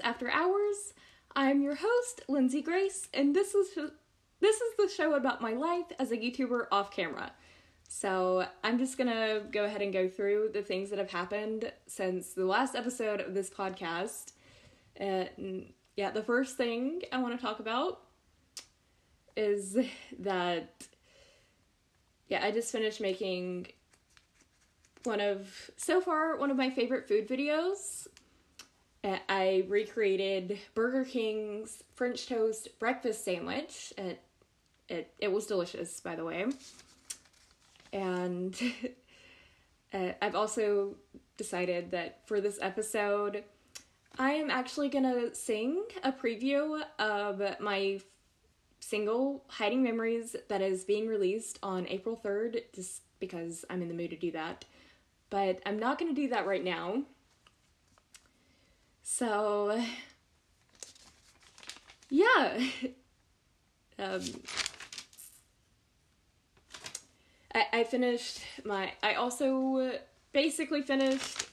After Hours. I'm your host, Lindsay Grace, and this is this is the show about my life as a YouTuber off camera. So, I'm just going to go ahead and go through the things that have happened since the last episode of this podcast. And yeah, the first thing I want to talk about is that yeah, I just finished making one of so far one of my favorite food videos. I recreated Burger King's French toast breakfast sandwich. It it it was delicious, by the way. And uh, I've also decided that for this episode, I am actually gonna sing a preview of my single Hiding Memories that is being released on April 3rd, just because I'm in the mood to do that but I'm not to do that right now. So, yeah. um, I, I finished my, I also basically finished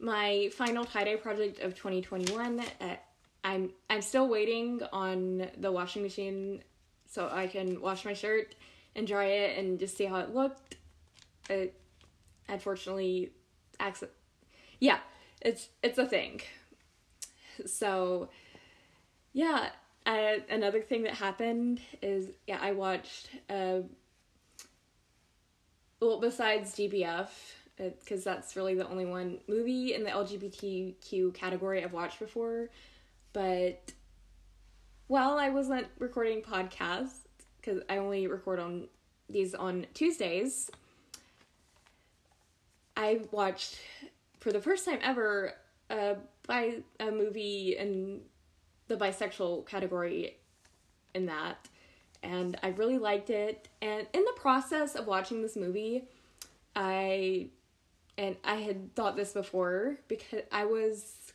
my final tie-dye project of 2021. Uh, I'm, I'm still waiting on the washing machine so I can wash my shirt and dry it and just see how it looked. It, unfortunately accident yeah it's it's a thing so yeah I, another thing that happened is yeah i watched uh well besides gbf because that's really the only one movie in the lgbtq category i've watched before. But while i wasn't recording podcasts because i only record on these on tuesdays I watched for the first time ever a by a movie in the bisexual category in that and I really liked it. And in the process of watching this movie I and I had thought this before because I was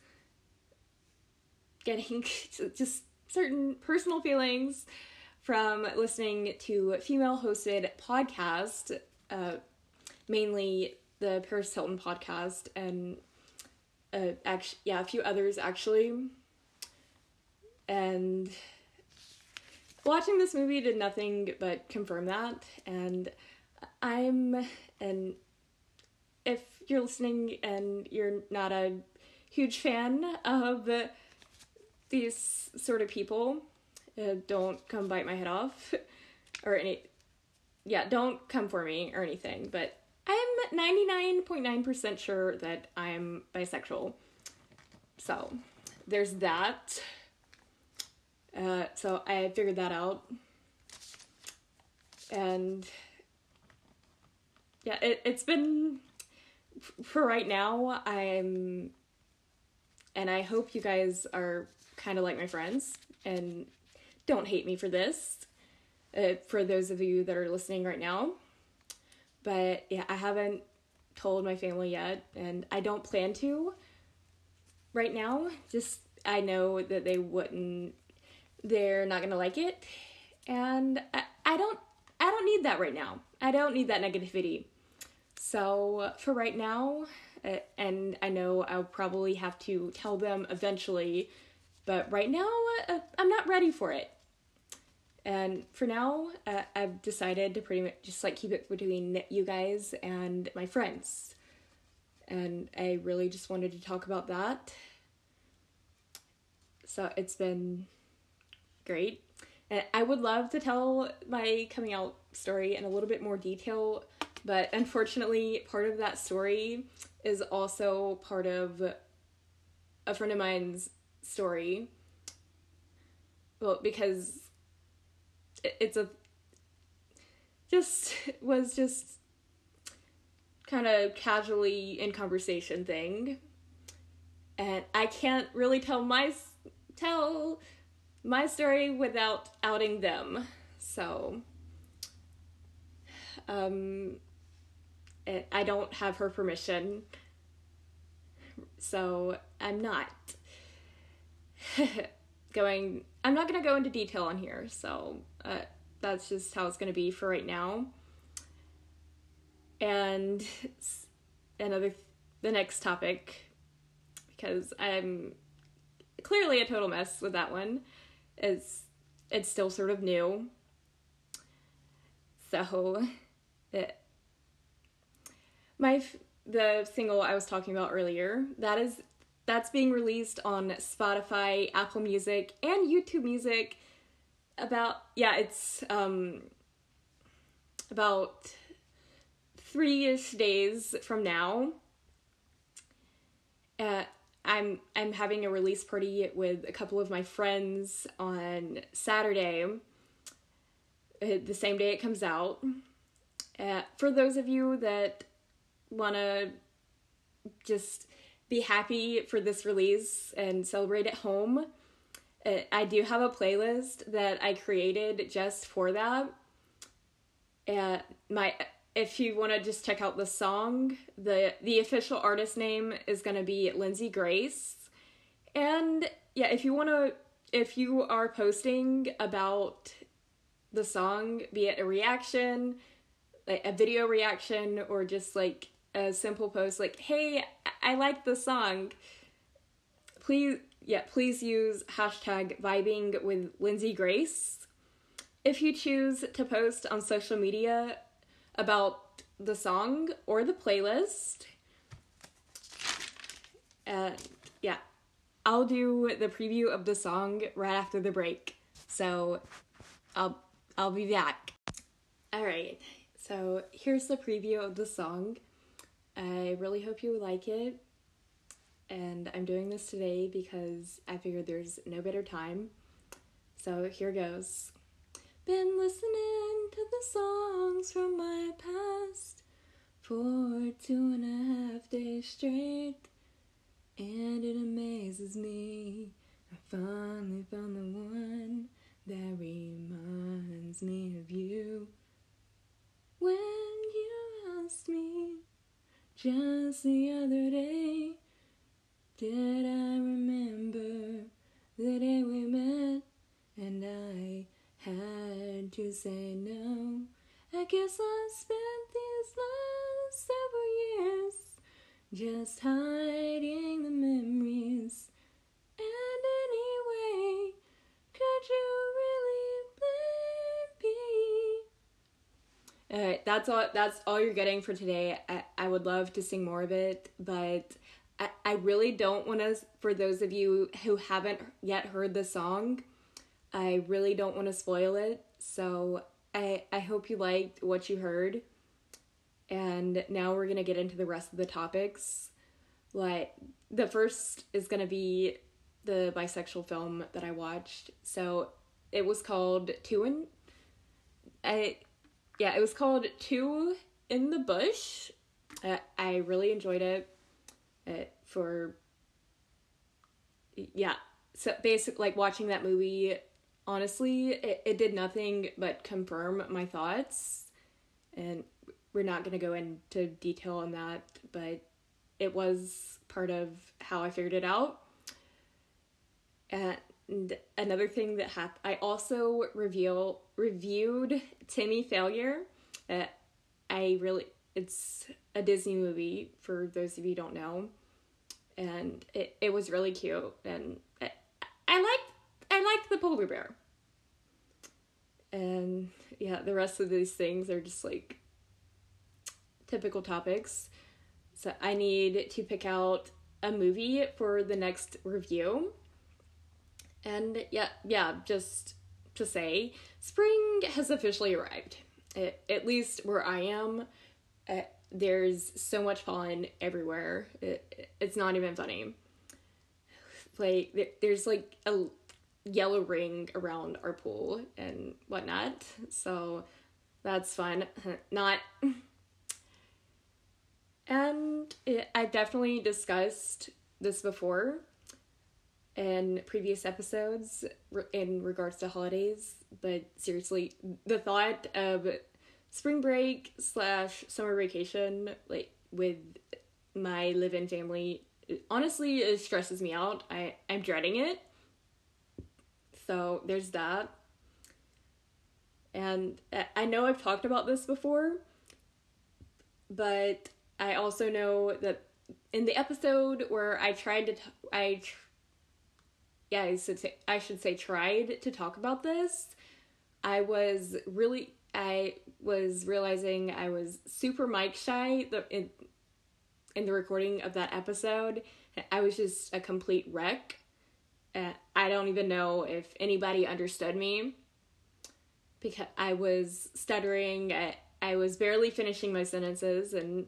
getting just certain personal feelings from listening to female hosted podcast uh, mainly the Paris Hilton podcast and uh, actually, yeah, a few others actually. And watching this movie did nothing but confirm that. And I'm, and if you're listening and you're not a huge fan of these sort of people, uh, don't come bite my head off or any, yeah, don't come for me or anything. But I'm 99.9% sure that I'm bisexual. So, there's that. Uh, so I figured that out. And yeah, it, it's been for right now. I'm, and I hope you guys are kind of like my friends and don't hate me for this. Uh, for those of you that are listening right now, but yeah, I haven't told my family yet, and I don't plan to right now. Just I know that they wouldn't, they're not gonna like it, and I, I don't, I don't need that right now. I don't need that negativity. So for right now, uh, and I know I'll probably have to tell them eventually, but right now uh, I'm not ready for it. And for now, uh, I've decided to pretty much just like keep it between you guys and my friends. And I really just wanted to talk about that. So it's been great. And I would love to tell my coming out story in a little bit more detail, but unfortunately, part of that story is also part of a friend of mine's story. Well, because it's a just was just kind of casually in conversation thing. And i can't really tell my tell my story without outing them. So um it, i don't have her permission. So i'm not going i'm not going to go into detail on here so uh, that's just how it's going to be for right now. And another, the next topic, because I'm clearly a total mess with that one. It's it's still sort of new. So, it, my the single I was talking about earlier that is that's being released on Spotify, Apple Music, and YouTube Music. About yeah, it's um about three ish days from now. Uh, I'm I'm having a release party with a couple of my friends on Saturday, uh, the same day it comes out. Uh, for those of you that want to just be happy for this release and celebrate at home, uh, I do have a playlist that I created just for that. Uh, my if you want to just check out the song, the the official artist name is going to be Lindsay Grace. And yeah, if you want to if you are posting about the song, be it a reaction, like a video reaction or just like a simple post like, "Hey, I like the song." Please, yeah, please use hashtag vibing with Lindsay Grace. If you choose to post on social media about the song or the playlist. And yeah, I'll do the preview of the song right after the break. So I'll I'll be back. All right. So here's the preview of the song. I really hope you like it. And I'm doing this today because I figured there's no better time. So here goes. Been listening to the songs from my past for two and a half days straight, and it amazes me. I finally found the one that reminds me of you. When you asked me just the other day, did I remember the day we met and I had to say no. I guess I spent these last several years just hiding the memories. And anyway, could you really blame me? Alright, that's all that's all you're getting for today. I, I would love to sing more of it, but I, I really don't want to for those of you who haven't yet heard the song I really don't want to spoil it, so I I hope you liked what you heard. And now we're going to get into the rest of the topics. Like the first is going to be the bisexual film that I watched. So it was called Two in I yeah, it was called Two in the Bush. I really enjoyed it. Uh, for yeah, so basic like watching that movie honestly, it, it did nothing but confirm my thoughts. And we're not to go into detail on that, but it was part of how I figured it out. And another thing that happened, I also reveal reviewed Timmy Failure. Uh, I really, it's a Disney movie for those of you don't know, and it it was really cute, and I, I liked I liked the polar bear. And yeah, the rest of these things are just like typical topics. So I need to pick out a movie for the next review. And yeah, yeah, just to say, spring has officially arrived. It, at least where I am, uh, there's so much pollen everywhere. It, it's not even funny. Like there's like a yellow ring around our pool and whatnot. So that's fun. Not. And it, I've definitely discussed this before in previous episodes in regards to holidays, but seriously, the thought of spring break slash summer vacation, like with my live in family, honestly, it stresses me out. I, I'm dreading it so there's that. And I know I've talked about this before, but I also know that in the episode where I tried to, t- I, tr- yeah, I should say, I should say, tried to talk about this. I was really, I was realizing I was super mic shy in, in the recording of that episode. I was just a complete wreck. Uh, I don't even know if anybody understood me because I was stuttering. I, I was barely finishing my sentences and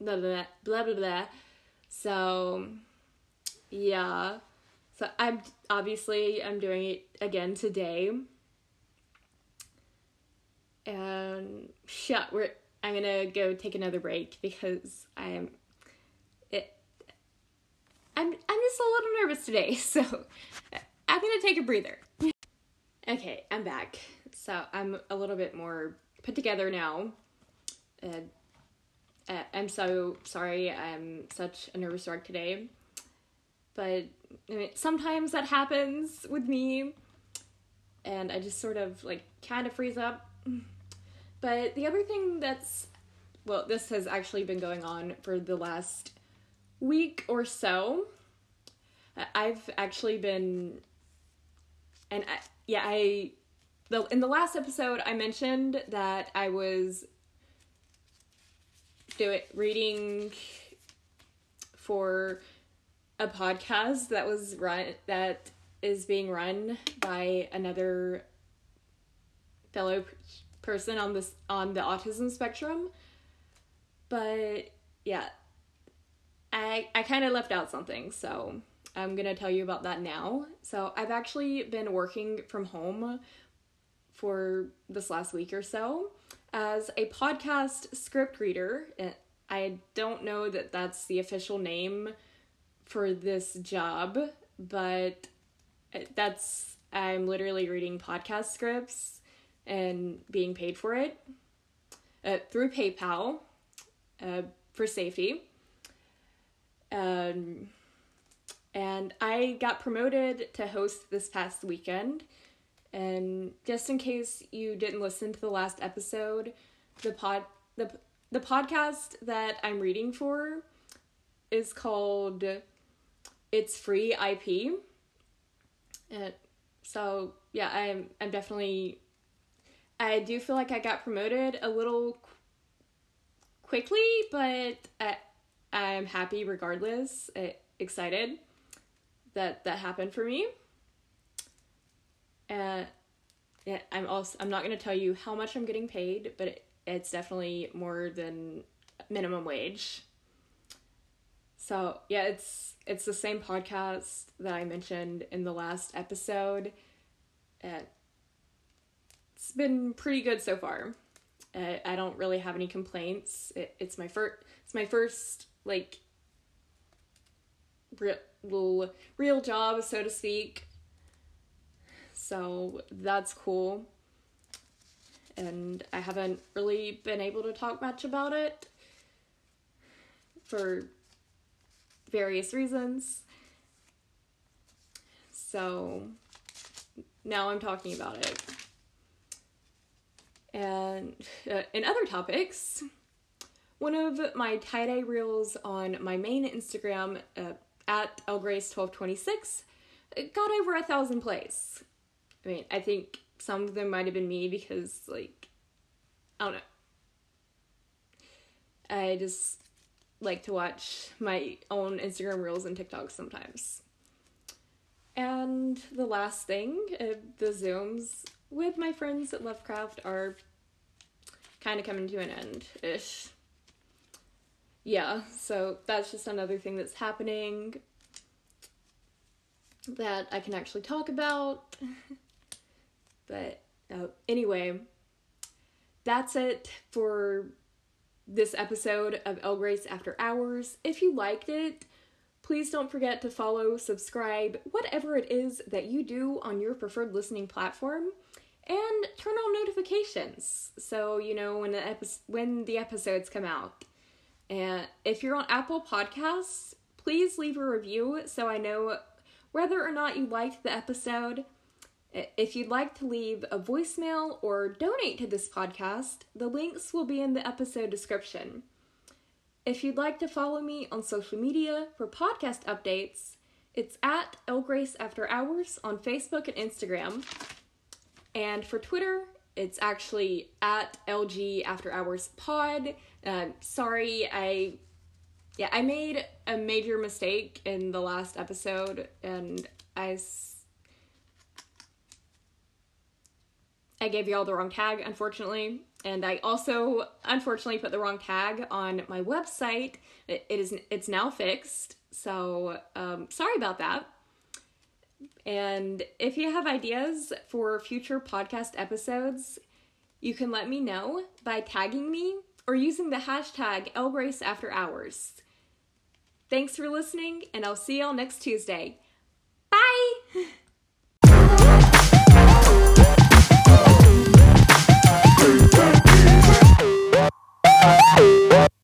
blah blah blah blah blah. So, yeah. So I'm obviously I'm doing it again today. And shut. We're I'm gonna go take another break because I am it. I'm I'm just a little nervous today, so I'm gonna take a breather. Okay, I'm back. So I'm a little bit more put together now. Uh, I'm so sorry. I'm such a nervous wreck today, but I mean, sometimes that happens with me, and I just sort of like kind of freeze up. But the other thing that's well, this has actually been going on for the last week or so. Uh, I've actually been, and I, yeah, I, the in the last episode I mentioned that I was do it reading for a podcast that was run that is being run by another fellow person on this on the autism spectrum. But yeah. I i kind of left out something so i'm gonna tell you about that now. So i've actually been working from home for this last week or so as a podcast script reader. I don't know that that's the official name for this job but uh, that's i'm literally reading podcast scripts and being paid for it uh, through PayPal uh, for safety. Um, and I got promoted to host this past weekend. And just in case you didn't listen to the last episode, the pod the the podcast that I'm reading for is called It's Free IP. And so yeah, I'm I'm definitely I do feel like I got promoted a little qu- quickly, but I, I'm happy regardless. I, excited that that happened for me. Uh, yeah, I'm also I'm not gonna tell you how much I'm getting paid, but it, it's definitely more than minimum wage. So yeah, it's it's the same podcast that I mentioned in the last episode. Uh, it's been pretty good so far. Uh, I don't really have any complaints. It, it's my first. It's my first like real real job, so to speak. So that's cool. And I haven't really been able to talk much about it for various reasons. So now I'm talking about it. And uh, in other topics, one of my tie dye reels on my main Instagram uh, at lgrace1226 got over a thousand plays. I mean, I think some of them might have been me because, like, I don't know. I just like to watch my own Instagram reels and TikToks sometimes. And the last thing, uh, the Zooms with my friends at Lovecraft are kind of coming to an end ish. Yeah, so that's just another thing that's happening that I can actually talk about. but uh, anyway, that's it for this episode of L Grace After Hours. If you liked it, please don't forget to follow, subscribe, whatever it is that you do on your preferred listening platform and turn on notifications so you know when the epi- when the episodes come out. And if you're on Apple Podcasts, please leave a review so I know whether or not you liked the episode. If you'd like to leave a voicemail or donate to this podcast, the links will be in the episode description. If you'd like to follow me on social media for podcast updates, it's at L Grace After Hours on Facebook and Instagram. And for Twitter, it's actually at LG After Hours Pod. Uh, sorry, I yeah, I made a major mistake in the last episode, and I I gave y'all the wrong tag, unfortunately. And I also unfortunately put the wrong tag on my website. It, it is it's now fixed, so um, sorry about that. And if you have ideas for future podcast episodes, you can let me know by tagging me or using the hashtag LGraceAfterHours. Thanks for listening, and I'll see y'all next Tuesday.